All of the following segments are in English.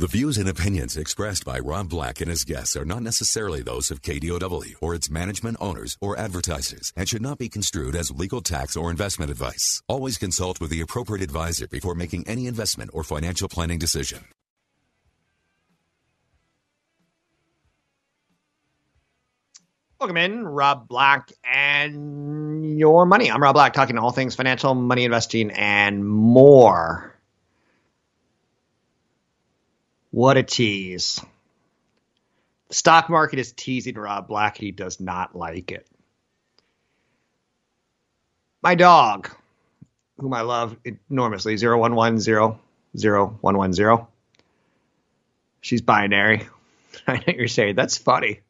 The views and opinions expressed by Rob Black and his guests are not necessarily those of KDOW or its management owners or advertisers and should not be construed as legal tax or investment advice. Always consult with the appropriate advisor before making any investment or financial planning decision. Welcome in, Rob Black and your money. I'm Rob Black, talking all things financial, money investing, and more. What a tease. The stock market is teasing Rob Black. He does not like it. My dog, whom I love enormously, 0110 She's binary. I know you're saying, that's funny.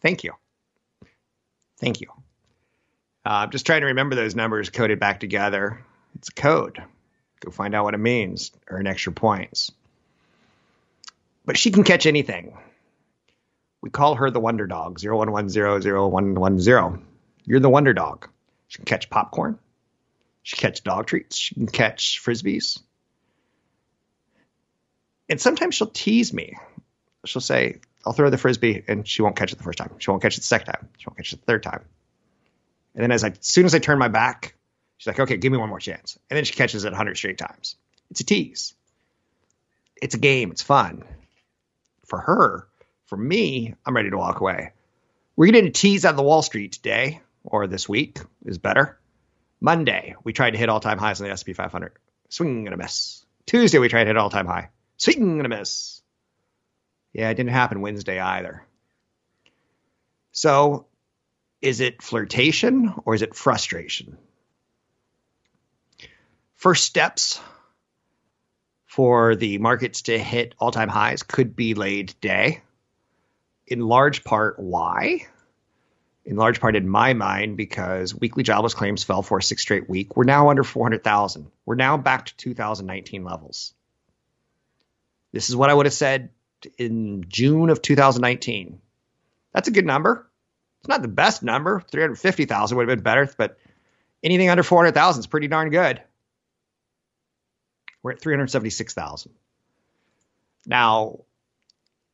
Thank you. Thank you. Uh, I'm just trying to remember those numbers coded back together. It's a code. Go find out what it means. Earn extra points. But she can catch anything. We call her the Wonder Dog, 01100110. You're the Wonder Dog. She can catch popcorn. She can catch dog treats. She can catch frisbees. And sometimes she'll tease me. She'll say, I'll throw the frisbee and she won't catch it the first time. She won't catch it the second time. She won't catch it the third time. And then as I, as soon as I turn my back, she's like, okay, give me one more chance. And then she catches it 100 straight times. It's a tease. It's a game. It's fun. For her, for me, I'm ready to walk away. We're getting a tease out of the Wall Street today or this week is better. Monday, we tried to hit all time highs on the SP 500. Swing and a miss. Tuesday, we tried to hit all time high. Swing and a miss. Yeah, it didn't happen Wednesday either. So, is it flirtation or is it frustration? First steps for the markets to hit all time highs could be laid today. In large part, why? In large part, in my mind, because weekly jobless claims fell for a six straight week. We're now under 400,000. We're now back to 2019 levels. This is what I would have said in June of 2019. That's a good number. It's not the best number. 350,000 would have been better, but anything under 400,000 is pretty darn good. We're at 376,000. Now,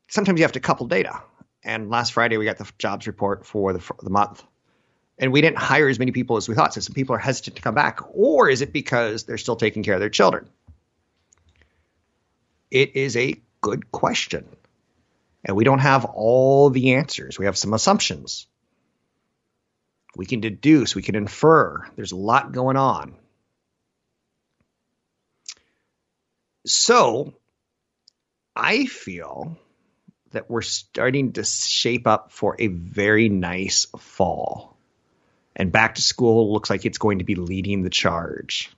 sometimes you have to couple data. And last Friday, we got the jobs report for the, for the month. And we didn't hire as many people as we thought. So some people are hesitant to come back. Or is it because they're still taking care of their children? It is a good question. And we don't have all the answers. We have some assumptions. We can deduce, we can infer. There's a lot going on. So I feel that we're starting to shape up for a very nice fall. And back to school looks like it's going to be leading the charge.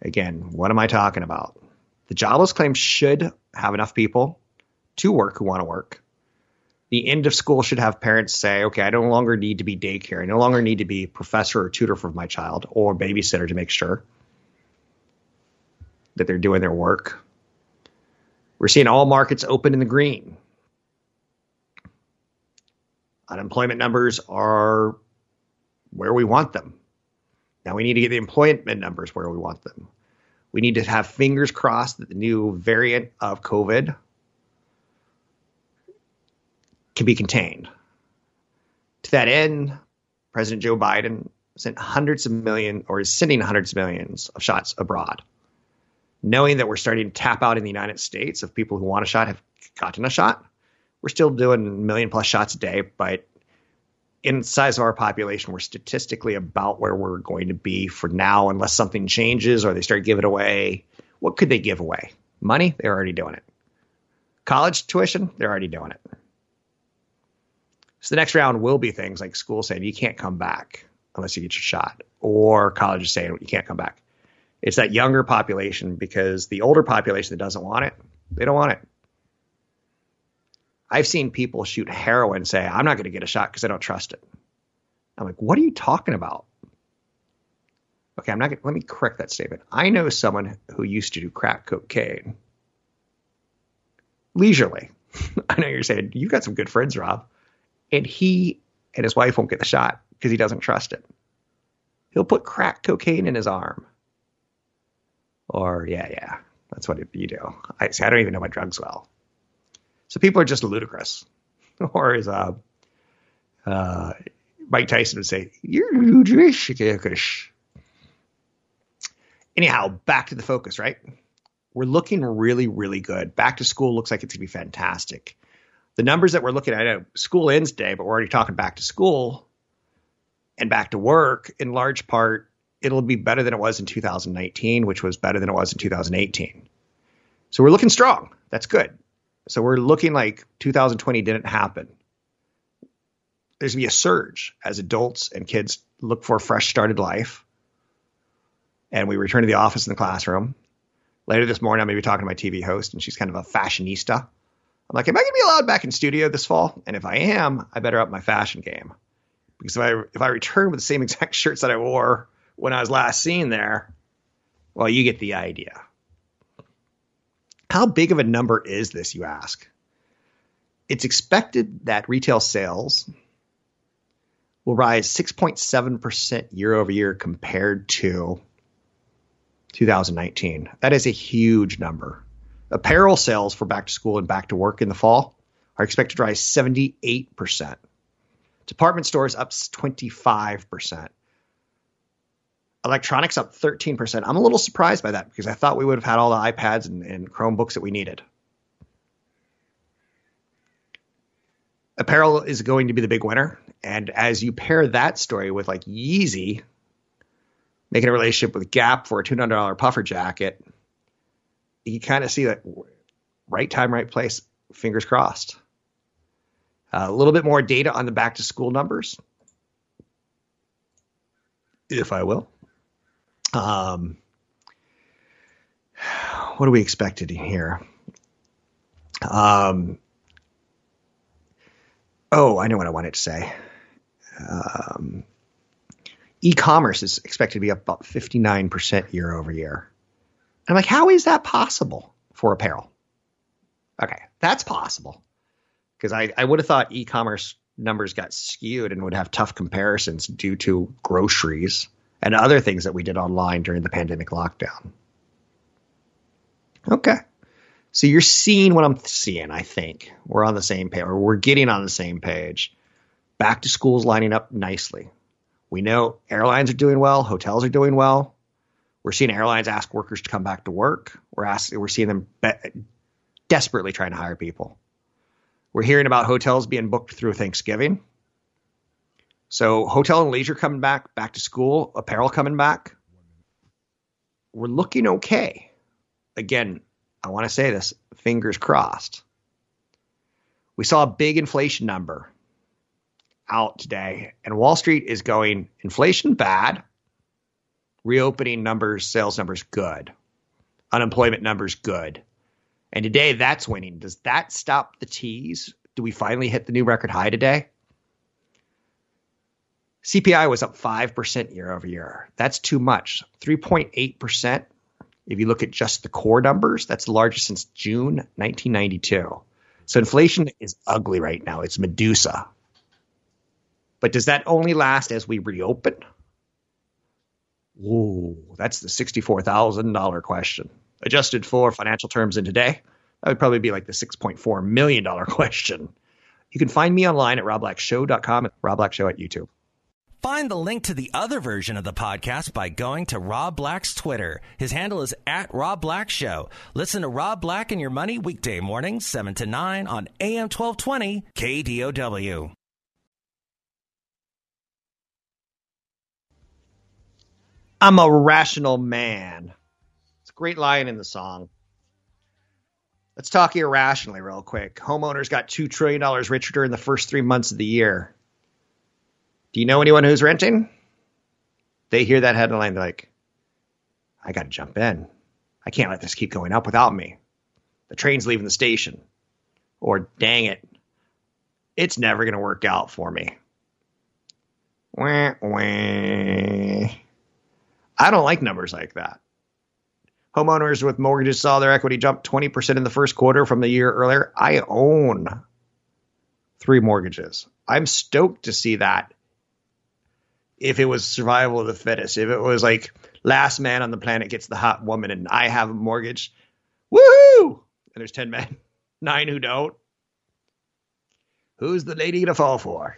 Again, what am I talking about? The jobless claim should have enough people to work who want to work. The end of school should have parents say, okay, I no longer need to be daycare. I no longer need to be professor or tutor for my child or babysitter to make sure that they're doing their work. We're seeing all markets open in the green. Unemployment numbers are where we want them. Now we need to get the employment numbers where we want them. We need to have fingers crossed that the new variant of COVID can be contained. To that end, President Joe Biden sent hundreds of millions or is sending hundreds of millions of shots abroad. Knowing that we're starting to tap out in the United States of people who want a shot have gotten a shot. We're still doing a million plus shots a day, but in size of our population, we're statistically about where we're going to be for now, unless something changes or they start giving away. What could they give away? Money? They're already doing it. College tuition? They're already doing it. So the next round will be things like school saying you can't come back unless you get your shot, or colleges saying you can't come back. It's that younger population because the older population that doesn't want it, they don't want it. I've seen people shoot heroin say, I'm not going to get a shot because I don't trust it. I'm like, what are you talking about? Okay, I'm not going to, let me correct that statement. I know someone who used to do crack cocaine leisurely. I know you're saying, you've got some good friends, Rob. And he and his wife won't get the shot because he doesn't trust it. He'll put crack cocaine in his arm. Or, yeah, yeah, that's what you do. I, see, I don't even know my drugs well. So people are just ludicrous. or as uh, uh, Mike Tyson would say, you're ludicrous. Anyhow, back to the focus, right? We're looking really, really good. Back to school looks like it's to be fantastic. The numbers that we're looking at, know school ends today, but we're already talking back to school and back to work in large part it'll be better than it was in 2019 which was better than it was in 2018 so we're looking strong. That's good. So we're looking like 2020 didn't happen. There's to be a surge as adults and kids look for a fresh started life. And we return to the office in the classroom. Later this morning i'm to be talking to my tv host and she's kind of a fashionista. I'm like am i to be allowed back in studio this fall? And if i am i better up my fashion game. Because if I if I return with the same exact shirts that I wore when I was last seen there, well, you get the idea. How big of a number is this, you ask? It's expected that retail sales will rise 6.7% year over year compared to 2019. That is a huge number. Apparel sales for back to school and back to work in the fall are expected to rise 78%. Department stores up 25%. Electronics up 13%. I'm a little surprised by that because I thought we would have had all the iPads and, and Chromebooks that we needed. Apparel is going to be the big winner. And as you pair that story with like Yeezy making a relationship with Gap for a $200 puffer jacket, you kind of see that right time, right place. Fingers crossed. Uh, a little bit more data on the back to school numbers, if I will. Um, what are we expected here? Um, oh, I know what I wanted to say. Um, e-commerce is expected to be up about 59% year over year. I'm like, how is that possible for apparel? Okay, that's possible because I, I would have thought e-commerce numbers got skewed and would have tough comparisons due to groceries and other things that we did online during the pandemic lockdown. Okay. So you're seeing what I'm seeing, I think. We're on the same page, or we're getting on the same page. Back to school is lining up nicely. We know airlines are doing well, hotels are doing well. We're seeing airlines ask workers to come back to work. We're asking, we're seeing them be- desperately trying to hire people. We're hearing about hotels being booked through Thanksgiving. So hotel and leisure coming back, back to school, apparel coming back. We're looking okay. Again, I want to say this, fingers crossed. We saw a big inflation number out today, and Wall Street is going inflation bad, reopening numbers, sales numbers good, unemployment numbers good. And today that's winning. Does that stop the tease? Do we finally hit the new record high today? CPI was up 5% year over year. That's too much. 3.8%. If you look at just the core numbers, that's the largest since June 1992. So inflation is ugly right now. It's Medusa. But does that only last as we reopen? Ooh, that's the $64,000 question adjusted for financial terms in today, that would probably be like the $6.4 million question. You can find me online at robblackshow.com and robblackshow at YouTube. Find the link to the other version of the podcast by going to Rob Black's Twitter. His handle is at Rob Black Show. Listen to Rob Black and Your Money weekday mornings, 7 to 9 on AM 1220 KDOW. I'm a rational man It's a great line in the song. Let's talk irrationally real quick. Homeowners got $2 trillion richer during the first three months of the year. Do you know anyone who's renting? They hear that headline, they're like, I got to jump in. I can't let this keep going up without me. The train's leaving the station. Or dang it, it's never going to work out for me. Wah, wah. I don't like numbers like that. Homeowners with mortgages saw their equity jump 20% in the first quarter from the year earlier. I own three mortgages. I'm stoked to see that. If it was survival of the fittest, if it was like last man on the planet gets the hot woman and I have a mortgage, woohoo! And there's 10 men, nine who don't. Who's the lady to fall for?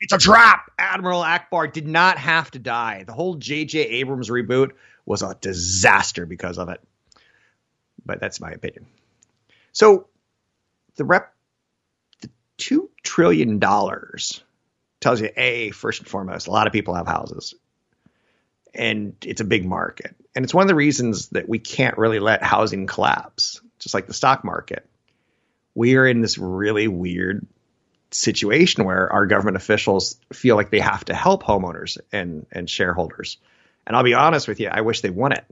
It's a trap. Admiral Ackbar did not have to die. The whole J.J. Abrams reboot was a disaster because of it. But that's my opinion. So the rep, the two trillion dollars tells you a first and foremost, a lot of people have houses, and it's a big market, and it's one of the reasons that we can't really let housing collapse, just like the stock market. We are in this really weird situation where our government officials feel like they have to help homeowners and and shareholders. And I'll be honest with you, I wish they wouldn't.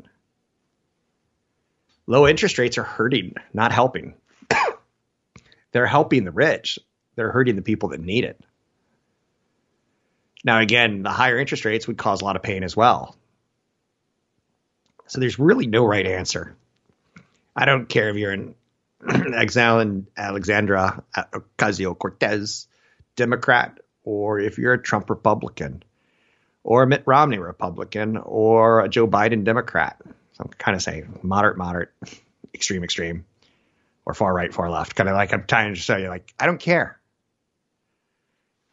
Low interest rates are hurting, not helping. They're helping the rich. They're hurting the people that need it. Now, again, the higher interest rates would cause a lot of pain as well. So there's really no right answer. I don't care if you're in Alexandra Ocasio Cortez Democrat, or if you're a Trump Republican, or a Mitt Romney Republican, or a Joe Biden Democrat. So I'm kind of saying moderate, moderate, extreme, extreme, or far right, far left. Kind of like I'm trying to show you, like, I don't care.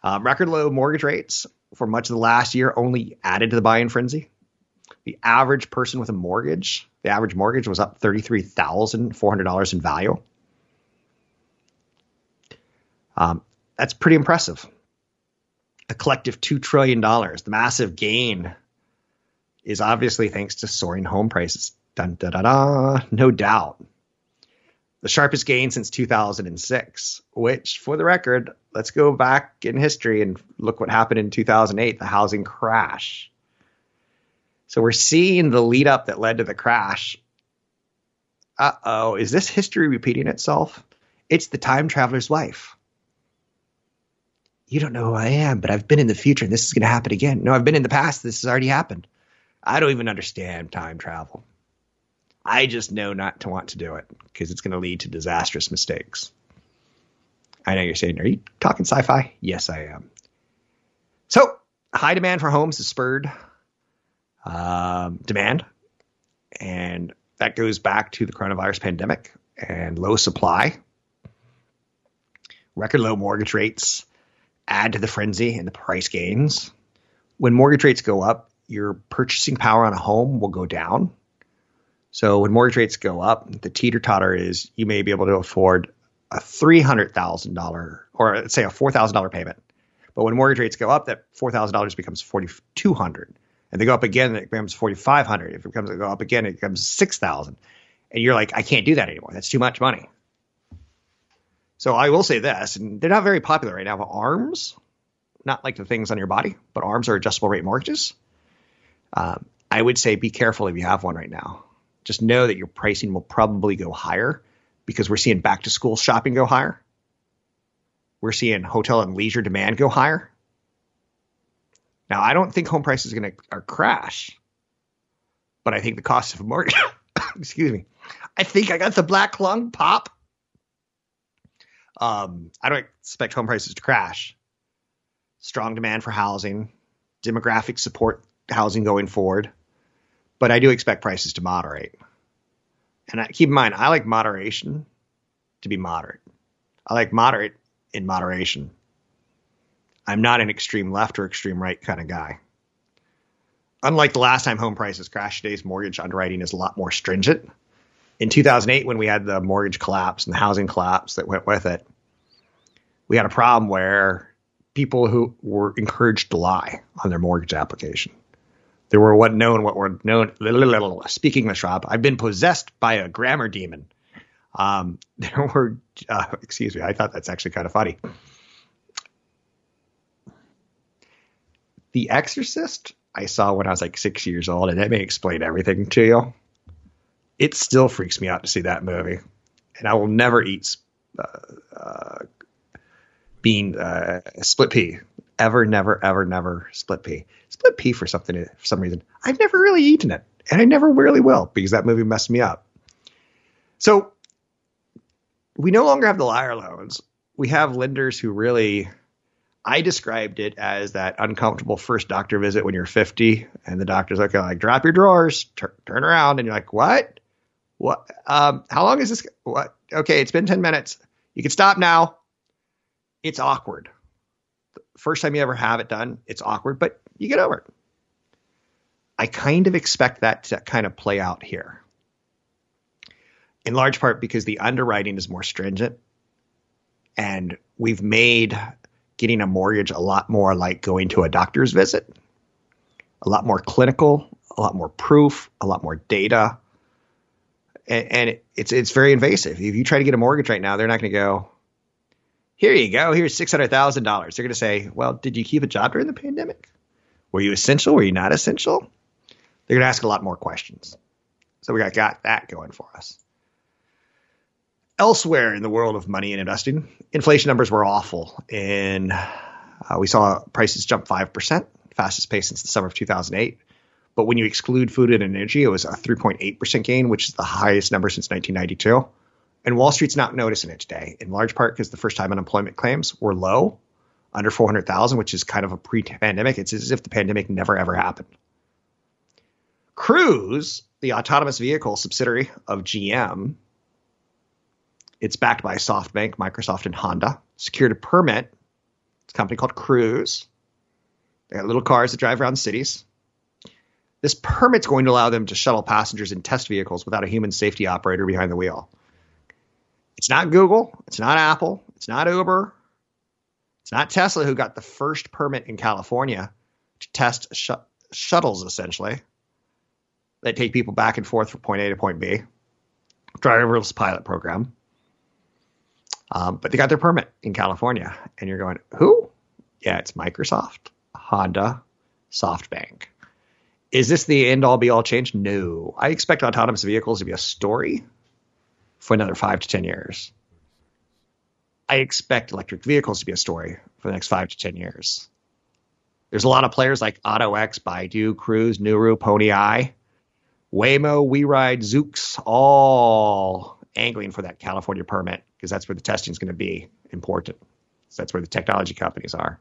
Um, record low mortgage rates for much of the last year only added to the buying frenzy. The average person with a mortgage, the average mortgage was up $33,400 in value. Um, that's pretty impressive. A collective $2 trillion. The massive gain is obviously thanks to soaring home prices. Dun, da, da, da, no doubt. The sharpest gain since 2006, which, for the record, let's go back in history and look what happened in 2008 the housing crash. So we're seeing the lead up that led to the crash. Uh oh, is this history repeating itself? It's the time traveler's wife. You don't know who I am, but I've been in the future and this is going to happen again. No, I've been in the past. This has already happened. I don't even understand time travel. I just know not to want to do it because it's going to lead to disastrous mistakes. I know you're saying, are you talking sci fi? Yes, I am. So, high demand for homes has spurred um, demand. And that goes back to the coronavirus pandemic and low supply. Record low mortgage rates add to the frenzy and the price gains. When mortgage rates go up, your purchasing power on a home will go down. So when mortgage rates go up, the teeter totter is you may be able to afford a three hundred thousand dollar or say a four thousand dollar payment. But when mortgage rates go up, that four thousand dollars becomes forty two hundred and they go up again, it becomes 4,500. If it comes go up again, it becomes 6,000. And you're like, I can't do that anymore. That's too much money. So I will say this, and they're not very popular right now, but arms, not like the things on your body, but arms are adjustable rate mortgages. Um, I would say be careful if you have one right now. Just know that your pricing will probably go higher because we're seeing back to school shopping go higher. We're seeing hotel and leisure demand go higher. Now, I don't think home prices are going to crash, but I think the cost of a mortgage, excuse me, I think I got the black lung pop. Um, I don't expect home prices to crash. Strong demand for housing, demographic support housing going forward, but I do expect prices to moderate. And I, keep in mind, I like moderation to be moderate. I like moderate in moderation. I'm not an extreme left or extreme right kind of guy. Unlike the last time home prices crashed, today's mortgage underwriting is a lot more stringent. In 2008, when we had the mortgage collapse and the housing collapse that went with it, we had a problem where people who were encouraged to lie on their mortgage application. There were what known what were known. Speaking English, Rob. I've been possessed by a grammar demon. Um, there were, uh, excuse me. I thought that's actually kind of funny. The Exorcist, I saw when I was like six years old, and that may explain everything to you. It still freaks me out to see that movie, and I will never eat uh, uh, bean uh, split pea ever, never, ever, never split pea. Split pea for something for some reason. I've never really eaten it, and I never really will because that movie messed me up. So we no longer have the liar loans. We have lenders who really I described it as that uncomfortable first doctor visit when you're 50 and the doctor's like, like drop your drawers, tur- turn around. And you're like, what? What? Um, how long is this? What? Okay. It's been 10 minutes. You can stop now. It's awkward. First time you ever have it done, it's awkward, but you get over it. I kind of expect that to kind of play out here. In large part because the underwriting is more stringent and we've made getting a mortgage a lot more like going to a doctor's visit, a lot more clinical, a lot more proof, a lot more data. And, and it, it's it's very invasive. If you try to get a mortgage right now, they're not going to go, here you go, here's six hundred thousand dollars. They're going to say, well, did you keep a job during the pandemic? Were you essential? Were you not essential? They're going to ask a lot more questions. So we got, got that going for us. Elsewhere in the world of money and investing, inflation numbers were awful. And uh, we saw prices jump 5%, fastest pace since the summer of 2008. But when you exclude food and energy, it was a 3.8% gain, which is the highest number since 1992. And Wall Street's not noticing it today, in large part because the first time unemployment claims were low, under 400,000, which is kind of a pre pandemic. It's as if the pandemic never ever happened. Cruise, the autonomous vehicle subsidiary of GM, it's backed by SoftBank, Microsoft, and Honda. Secured a permit. It's a company called Cruise. They got little cars that drive around cities. This permit's going to allow them to shuttle passengers in test vehicles without a human safety operator behind the wheel. It's not Google. It's not Apple. It's not Uber. It's not Tesla who got the first permit in California to test sh- shuttles, essentially, that take people back and forth from point A to point B. Driverless pilot program. Um, but they got their permit in California, and you're going, who? Yeah, it's Microsoft, Honda, SoftBank. Is this the end all be all change? No. I expect autonomous vehicles to be a story for another five to 10 years. I expect electric vehicles to be a story for the next five to 10 years. There's a lot of players like AutoX, Baidu, Cruise, Nuro, Pony.ai, Waymo, WeRide, Zoox, all angling for that California permit because that's where the testing is going to be important. So that's where the technology companies are.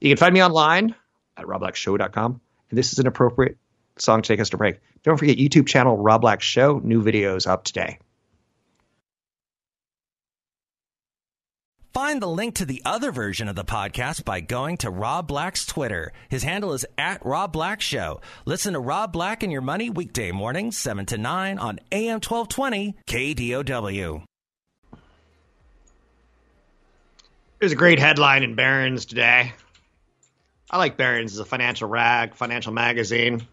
You can find me online at robblackshow.com. And this is an appropriate song to take us to break. Don't forget YouTube channel Rob Black Show. New videos up today. Find the link to the other version of the podcast by going to Rob Black's Twitter. His handle is at Rob Black Show. Listen to Rob Black and Your Money weekday mornings, 7 to 9 on AM 1220 KDOW. There's a great headline in Barron's today. I like Barron's as a financial rag, financial magazine.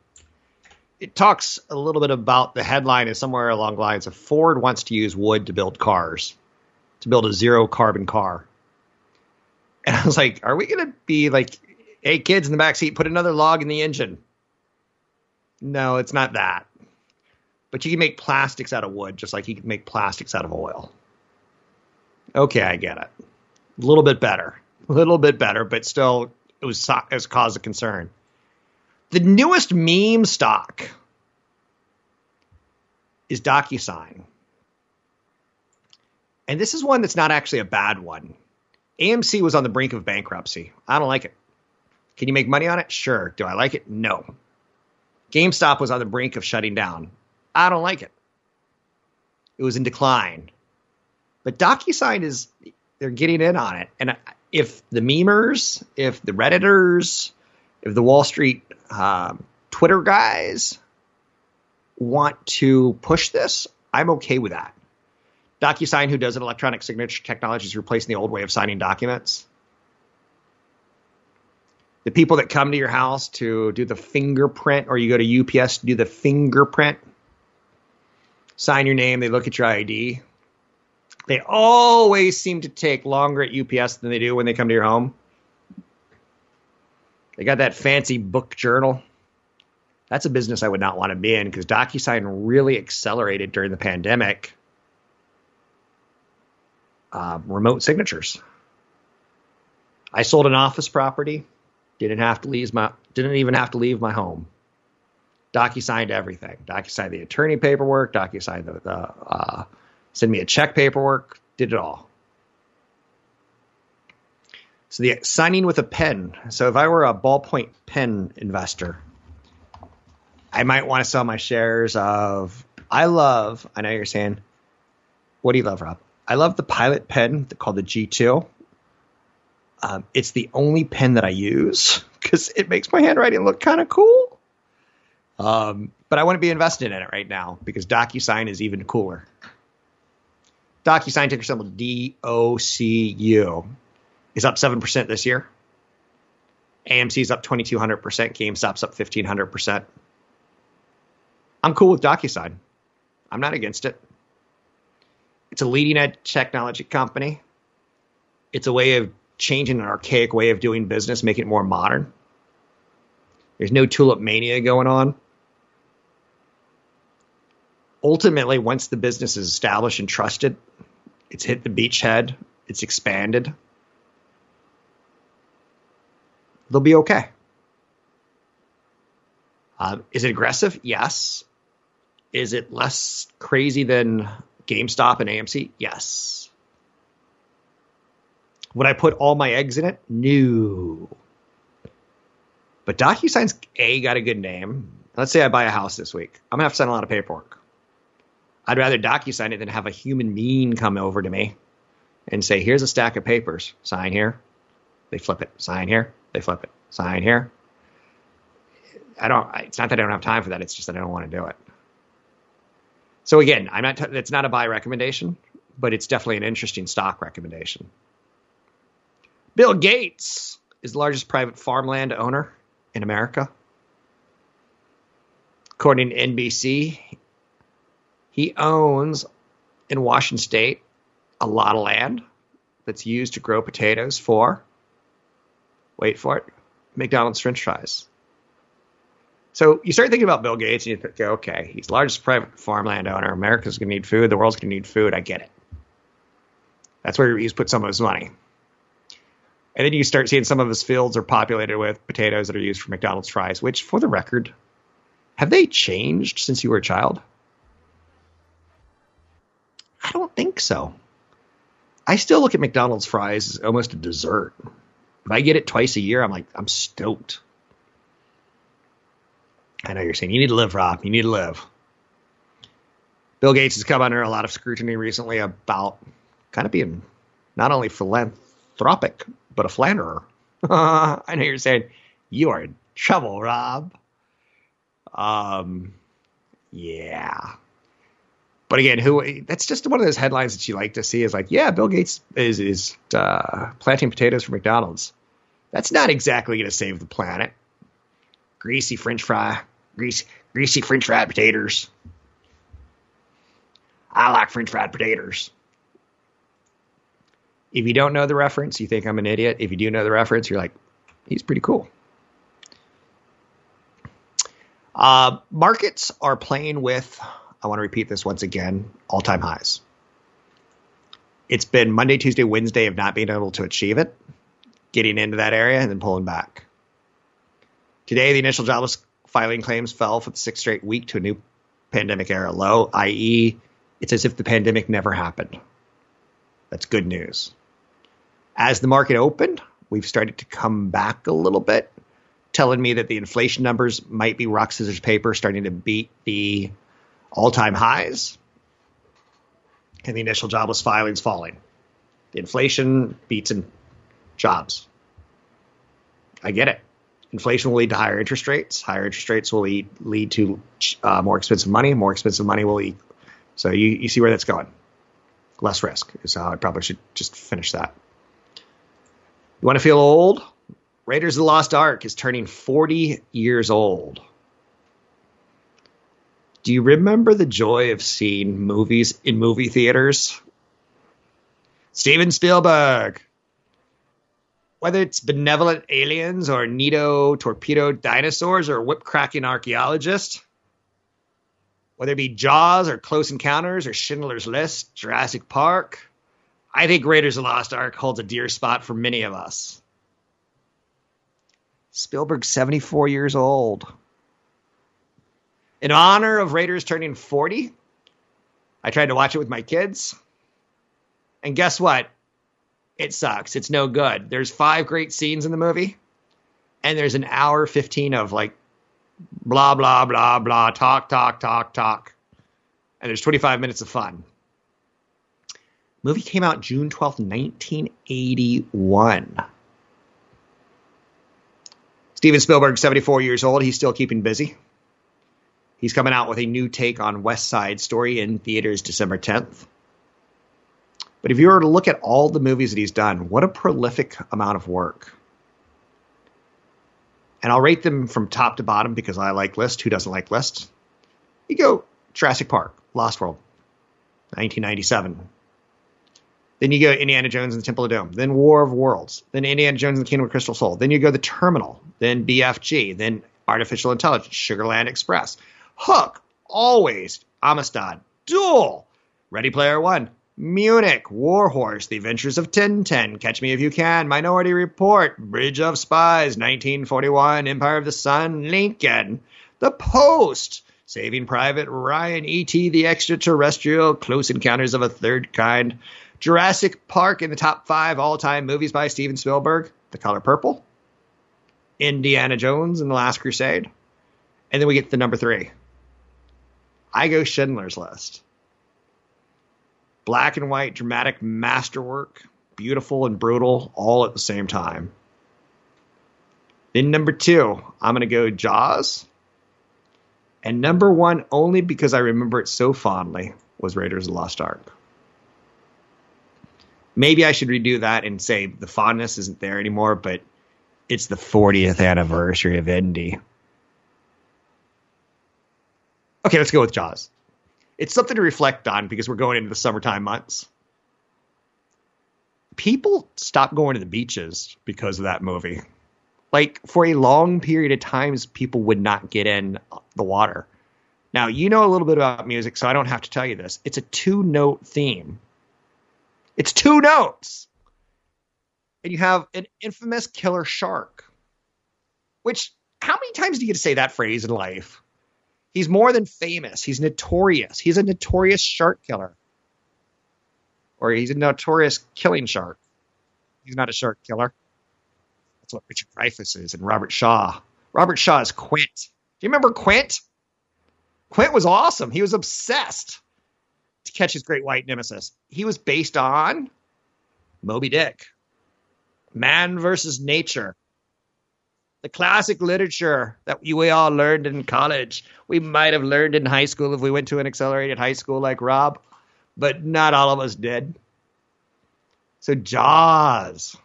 It talks a little bit about the headline is somewhere along the lines of Ford wants to use wood to build cars, to build a zero carbon car. And I was like, are we going to be like, hey, kids in the back seat, put another log in the engine? No, it's not that. But you can make plastics out of wood just like you can make plastics out of oil. Okay, I get it a little bit better, a little bit better, but still it was it was cause of concern. The newest meme stock is DocuSign. And this is one that's not actually a bad one. AMC was on the brink of bankruptcy. I don't like it. Can you make money on it? Sure. Do I like it? No. GameStop was on the brink of shutting down. I don't like it. It was in decline. But DocuSign is they're getting in on it. And if the memers, if the redditors, if the Wall Street um, Twitter guys want to push this, I'm okay with that. DocuSign, who does an electronic signature technology, is replacing the old way of signing documents. The people that come to your house to do the fingerprint, or you go to UPS to do the fingerprint, sign your name, they look at your ID. They always seem to take longer at UPS than they do when they come to your home. They got that fancy book journal. That's a business I would not want to be in because DocuSign really accelerated during the pandemic uh, remote signatures. I sold an office property, didn't have to leave my didn't even have to leave my home. DocuSigned everything. DocuSigned the attorney paperwork. DocuSigned the, the uh, send me a check paperwork. Did it all. So the signing with a pen. So if I were a ballpoint pen investor, I might want to sell my shares of. I love. I know you're saying, what do you love, Rob? I love the Pilot pen called the G2. Um, it's the only pen that I use because it makes my handwriting look kind of cool. Um, but I want to be invested in it right now because DocuSign is even cooler. DocuSign ticker symbol D O C U is up 7% this year. AMC is up 2,200%. GameStop's up 1,500%. I'm cool with DocuSign. I'm not against it. It's a leading edge technology company. It's a way of changing an archaic way of doing business, making it more modern. There's no tulip mania going on. Ultimately, once the business is established and trusted, it's hit the beachhead, it's expanded, they'll be okay. Uh, is it aggressive? Yes. Is it less crazy than GameStop and AMC? Yes. Would I put all my eggs in it? No. But DocuSign's A got a good name. Let's say I buy a house this week. I'm gonna have to sign a lot of paperwork. I'd rather DocuSign it than have a human being come over to me and say, "Here's a stack of papers. Sign here." They flip it. Sign here. They flip it. Sign here. I don't. It's not that I don't have time for that. It's just that I don't want to do it. So again, I'm not. T- it's not a buy recommendation, but it's definitely an interesting stock recommendation. Bill Gates is the largest private farmland owner in America. According to NBC, he owns in Washington State a lot of land that's used to grow potatoes for, wait for it, McDonald's french fries. So you start thinking about Bill Gates and you think, okay, he's the largest private farmland owner. America's going to need food. The world's going to need food. I get it. That's where he's put some of his money. And then you start seeing some of his fields are populated with potatoes that are used for McDonald's fries, which, for the record, have they changed since you were a child? I don't think so. I still look at McDonald's fries as almost a dessert. If I get it twice a year, I'm like, I'm stoked. I know you're saying you need to live, Rob. You need to live. Bill Gates has come under a lot of scrutiny recently about kind of being not only philanthropic, but a flanderer. I know you're saying you are in trouble, Rob. Um, yeah. But again, who? That's just one of those headlines that you like to see. Is like, yeah, Bill Gates is is uh, planting potatoes for McDonald's. That's not exactly going to save the planet greasy French fry, greasy, greasy French fried potatoes. I like French fried potatoes. If you don't know the reference, you think I'm an idiot. If you do know the reference, you're like, he's pretty cool. Uh, markets are playing with, I want to repeat this once again, all time highs. It's been Monday, Tuesday, Wednesday of not being able to achieve it, getting into that area, and then pulling back. Today, the initial jobless filing claims fell for the sixth straight week to a new pandemic era low, i.e., it's as if the pandemic never happened. That's good news. As the market opened, we've started to come back a little bit, telling me that the inflation numbers might be rock, scissors, paper, starting to beat the all time highs, and the initial jobless filings falling. The inflation beats in jobs. I get it. Inflation will lead to higher interest rates. Higher interest rates will lead, lead to uh, more expensive money. More expensive money will lead. So you, you see where that's going. Less risk is how I probably should just finish that. You want to feel old? Raiders of the Lost Ark is turning 40 years old. Do you remember the joy of seeing movies in movie theaters? Steven Spielberg. Whether it's benevolent aliens or Nito torpedo dinosaurs or whip cracking archaeologists, whether it be Jaws or Close Encounters or Schindler's List, Jurassic Park, I think Raiders of the Lost Ark holds a dear spot for many of us. Spielberg's 74 years old. In honor of Raiders turning 40, I tried to watch it with my kids. And guess what? It sucks. It's no good. There's five great scenes in the movie, and there's an hour 15 of like blah, blah, blah, blah, talk, talk, talk, talk. And there's 25 minutes of fun. Movie came out June 12th, 1981. Steven Spielberg, 74 years old. He's still keeping busy. He's coming out with a new take on West Side Story in theaters December 10th. But if you were to look at all the movies that he's done, what a prolific amount of work. And I'll rate them from top to bottom because I like lists. Who doesn't like lists? You go Jurassic Park, Lost World, 1997. Then you go Indiana Jones and the Temple of Doom. Then War of Worlds. Then Indiana Jones and the Kingdom of Crystal Soul. Then you go The Terminal. Then BFG. Then Artificial Intelligence. Sugarland Express. Hook. Always. Amistad. Duel. Ready Player One. Munich. Warhorse. The Adventures of Tintin. Catch Me If You Can. Minority Report. Bridge of Spies. 1941. Empire of the Sun. Lincoln. The Post. Saving Private Ryan. E.T. the Extraterrestrial. Close Encounters of a Third Kind. Jurassic Park in the top five all time movies by Steven Spielberg, The Color Purple, Indiana Jones and the Last Crusade. And then we get the number three. I go Schindler's List. Black and white, dramatic masterwork, beautiful and brutal, all at the same time. Then number two, I'm going to go Jaws. And number one, only because I remember it so fondly, was Raiders of the Lost Ark. Maybe I should redo that and say the fondness isn't there anymore, but it's the 40th anniversary of Indy. Okay, let's go with Jaws. It's something to reflect on because we're going into the summertime months. People stopped going to the beaches because of that movie. Like for a long period of times, people would not get in the water. Now, you know a little bit about music, so I don't have to tell you this. It's a two note theme. It's two notes. And you have an infamous killer shark. Which, how many times do you get to say that phrase in life? He's more than famous. He's notorious. He's a notorious shark killer. Or he's a notorious killing shark. He's not a shark killer. That's what Richard Dreyfuss is and Robert Shaw. Robert Shaw is Quint. Do you remember Quint? Quint was awesome. He was obsessed to catch his great white nemesis. He was based on Moby Dick, man versus nature, the classic literature that we all learned in college. We might have learned in high school if we went to an accelerated high school like Rob, but not all of us did. So Jaws.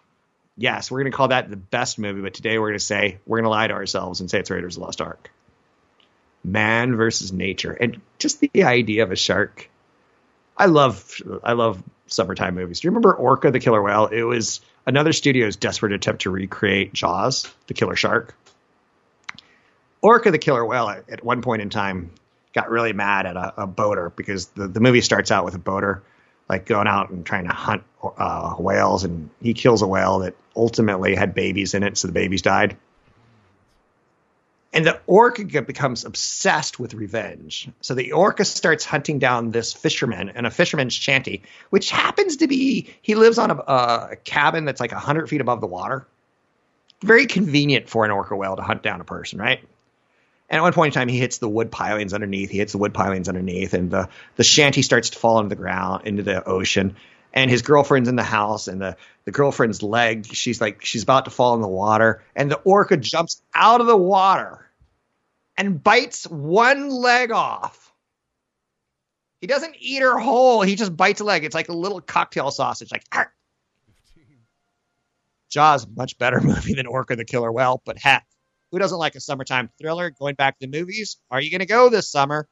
Yes, we're going to call that the best movie, but today we're going to say we're going to lie to ourselves and say it's Raiders of the Lost Ark. Man versus nature, and just the idea of a shark I love I love summertime movies. Do you remember Orca the Killer Whale? It was another studio's desperate attempt to recreate Jaws, the killer shark. Orca the Killer Whale at, one point in time got really mad at a, a boater because the, the movie starts out with a boater like going out and trying to hunt uh, whales, and he kills a whale that ultimately had babies in it, so the babies died. And the orca becomes obsessed with revenge. So the orca starts hunting down this fisherman and a fisherman's shanty, which happens to be he lives on a, a cabin that's like 100 feet above the water. Very convenient for an orca whale to hunt down a person, right? And at one point in time, he hits the wood pilings underneath. He hits the wood pilings underneath, and the, the shanty starts to fall into the ground, into the ocean. And his girlfriend's in the house, and the, the girlfriend's leg, she's like, she's about to fall in the water. And the orca jumps out of the water and bites one leg off. He doesn't eat her whole. He just bites a leg. It's like a little cocktail sausage, like. Arr. Jaws, much better movie than Orca the Killer Whale, but heck, who doesn't like a summertime thriller? Going back to the movies, are you going to go this summer?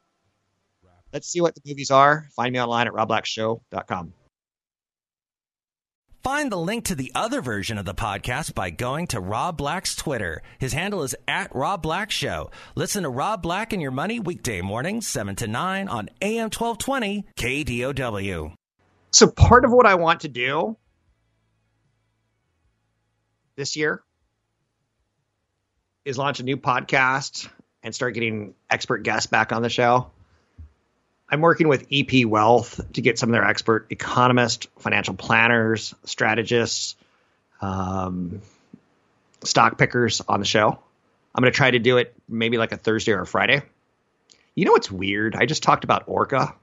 Let's see what the movies are. Find me online at robblackshow.com. Find the link to the other version of the podcast by going to Rob Black's Twitter. His handle is at Rob Black Show. Listen to Rob Black and Your Money weekday mornings, 7 to 9 on AM 1220 KDOW. So, part of what I want to do this year is launch a new podcast and start getting expert guests back on the show. I'm working with EP Wealth to get some of their expert economists, financial planners, strategists, um, stock pickers on the show. I'm going to try to do it maybe like a Thursday or a Friday. You know what's weird? I just talked about Orca,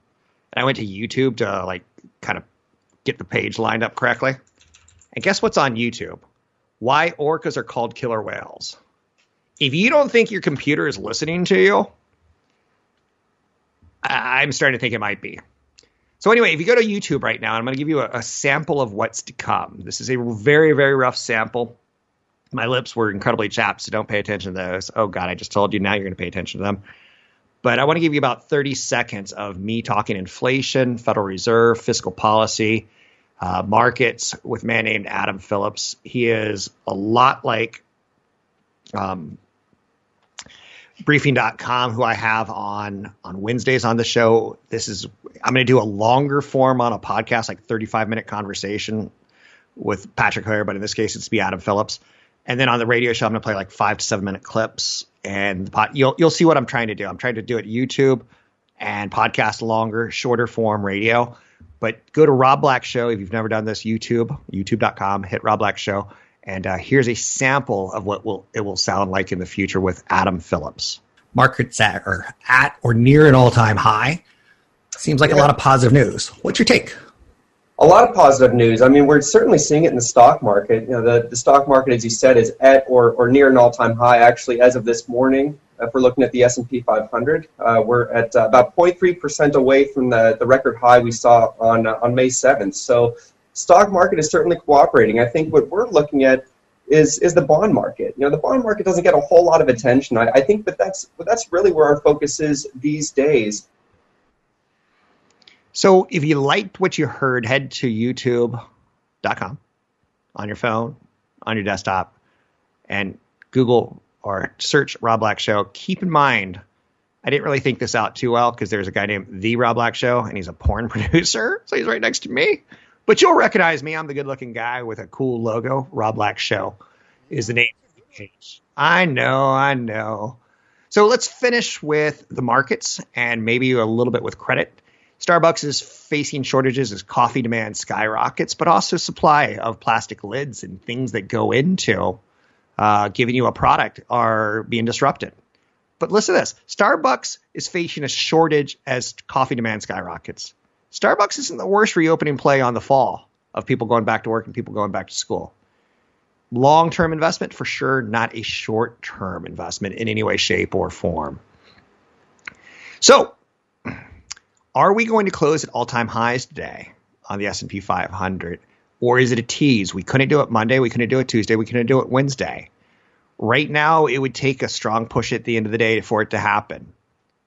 and I went to YouTube to like kind of get the page lined up correctly. And guess what's on YouTube? Why orcas are called killer whales. If you don't think your computer is listening to you, I'm starting to think it might be. So anyway, if you go to YouTube right now, I'm going to give you a, a, sample of what's to come. This is a very, very rough sample. My lips were incredibly chapped, so don't pay attention to those. Oh God, I just told you. Now you're going to pay attention to them. But I want to give you about 30 seconds of me talking inflation, Federal Reserve, fiscal policy, uh, markets with a man named Adam Phillips. He is a lot like um, briefing.com who I have on on Wednesdays on the show. This is I'm going to do a longer form on a podcast like 35 minute conversation with Patrick O'Hare, but in this case it's be Adam Phillips. And then on the radio show I'm going to play like 5 to 7 minute clips and pod, you'll you'll see what I'm trying to do. I'm trying to do it YouTube and podcast longer, shorter form radio. But go to Rob Black Show if you've never done this YouTube, youtube.com, hit Rob Black Show and uh, here's a sample of what will it will sound like in the future with Adam Phillips. Markets at or at or near an all-time high. Seems like yeah. a lot of positive news. What's your take? A lot of positive news. I mean, we're certainly seeing it in the stock market. You know, the, the stock market, as you said, is at or, or near an all-time high. Actually, as of this morning, if we're looking at the S&P 500, uh, we're at uh, about 0.3% away from the, the record high we saw on uh, on May 7th. So stock market is certainly cooperating. I think what we're looking at is is the bond market. You know, the bond market doesn't get a whole lot of attention. I, I think that that's but that's really where our focus is these days. So, if you liked what you heard, head to YouTube.com on your phone, on your desktop, and Google or search Rob Black Show. Keep in mind, I didn't really think this out too well because there's a guy named The Rob Black Show, and he's a porn producer, so he's right next to me. But you'll recognize me. I'm the good looking guy with a cool logo. Rob Black Show is the name. I know, I know. So let's finish with the markets and maybe a little bit with credit. Starbucks is facing shortages as coffee demand skyrockets, but also supply of plastic lids and things that go into uh, giving you a product are being disrupted. But listen to this Starbucks is facing a shortage as coffee demand skyrockets. Starbucks isn't the worst reopening play on the fall of people going back to work and people going back to school. Long term investment for sure, not a short term investment in any way, shape, or form. So, are we going to close at all time highs today on the S&P 500 or is it a tease? We couldn't do it Monday, we couldn't do it Tuesday, we couldn't do it Wednesday. Right now, it would take a strong push at the end of the day for it to happen.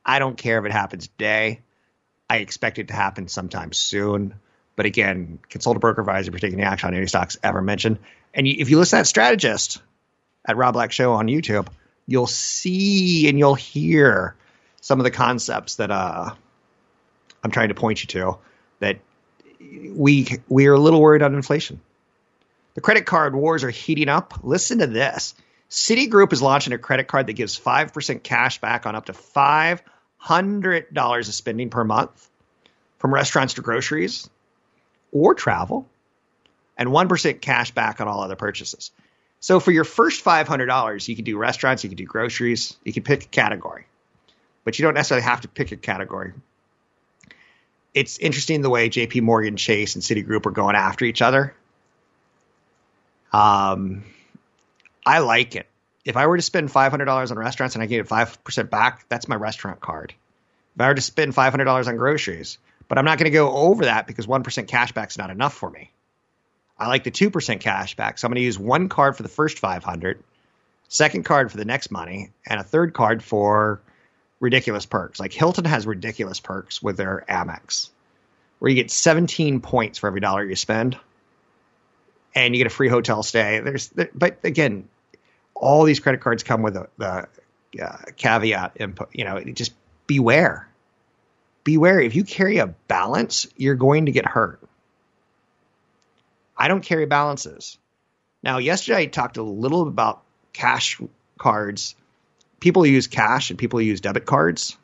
I don't care if it happens today. I expect it to happen sometime soon. But again, consult a broker advisor for taking action on any stocks ever mentioned. And if you listen to that strategist at Rob Black Show on YouTube, you'll see and you'll hear some of the concepts that uh, I'm trying to point you to. That we we are a little worried on inflation. The credit card wars are heating up. Listen to this. Citigroup is launching a credit card that gives 5% cash back on up to five $100 of spending per month from restaurants to groceries or travel, and 1% cash back on all other purchases. So for your first $500, you can do restaurants, you can do groceries, you can pick a category, but you don't necessarily have to pick a category. It's interesting the way JP Morgan Chase and Citigroup are going after each other. Um, I like it if I were to spend $500 on restaurants and I get 5% back, that's my restaurant card. If I were to spend $500 on groceries, but I'm not going to go over that because 1% cash back is not enough for me. I like the 2% cash back. So I'm going to use one card for the first 500, second card for the next money, and a third card for ridiculous perks. Like Hilton has ridiculous perks with their Amex, where you get 17 points for every dollar you spend. and you get a free hotel stay. There's, there, but again, all these credit cards come with a, the uh, caveat input. You know, just beware. Beware. If you carry a balance, you're going to get hurt. I don't carry balances. Now, yesterday I talked a little about cash cards. People use cash and people use debit cards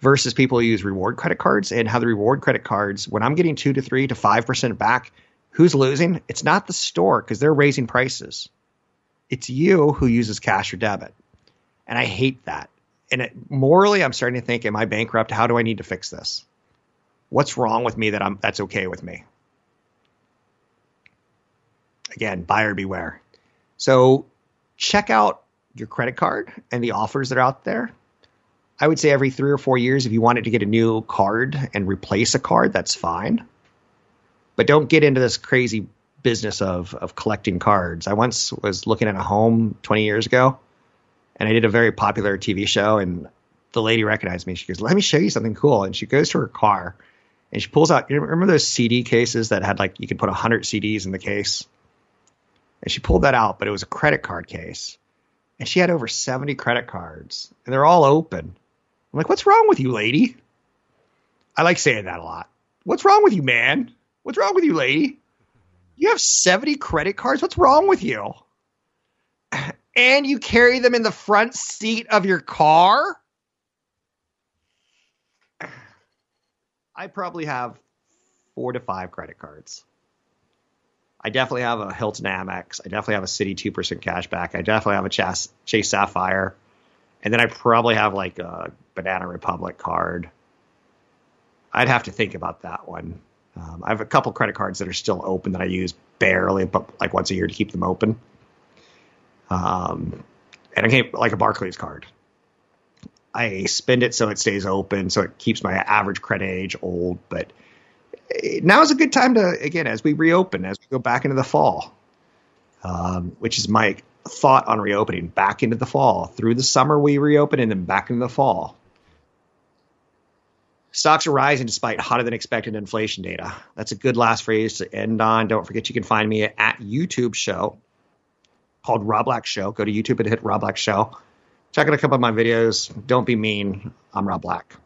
versus people use reward credit cards and how the reward credit cards, when I'm getting two to three to five percent back, who's losing? It's not the store because they're raising prices. It's you who uses cash or debit. And I hate that. And it, morally, I'm starting to think, am I bankrupt? How do I need to fix this? What's wrong with me that I'm that's okay with me? Again, buyer beware. So check out your credit card and the offers that are out there. I would say every three or four years, if you wanted to get a new card and replace a card, that's fine. But don't get into this crazy business of of collecting cards. I once was looking at a home 20 years ago, and I did a very popular TV show, and the lady recognized me. She goes, "Let me show you something cool," and she goes to her car, and she pulls out. You remember those CD cases that had like you could put 100 CDs in the case? And she pulled that out, but it was a credit card case. And she had over 70 credit cards, and they're all open. I'm like, what's wrong with you, lady? I like saying that a lot. What's wrong with you, man? What's wrong with you, lady? You have 70 credit cards? What's wrong with you? And you carry them in the front seat of your car? I probably have four to five credit cards. I definitely have a Hilton Amex. I definitely have a Citi 2% cashback. I definitely have a Chase, Chase Sapphire. And then I probably have like a Banana Republic card. I'd have to think about that one. Um, I have a couple credit cards that are still open that I use barely, but like once a year to keep them open. Um, and I get like a Barclays card. I spend it so it stays open, so it keeps my average credit age old. But now is a good time to again as we reopen, as we go back into the fall, um, which is my thought on reopening back into the fall. Through the summer, we reopen and then back into the fall. Stocks are rising despite hotter than expected inflation data. That's a good last phrase to end on. Don't forget you can find me at YouTube show called Rob Black Show. Go to YouTube and hit Rob Black Show. Check out a couple of my videos. Don't be mean. I'm Rob Black.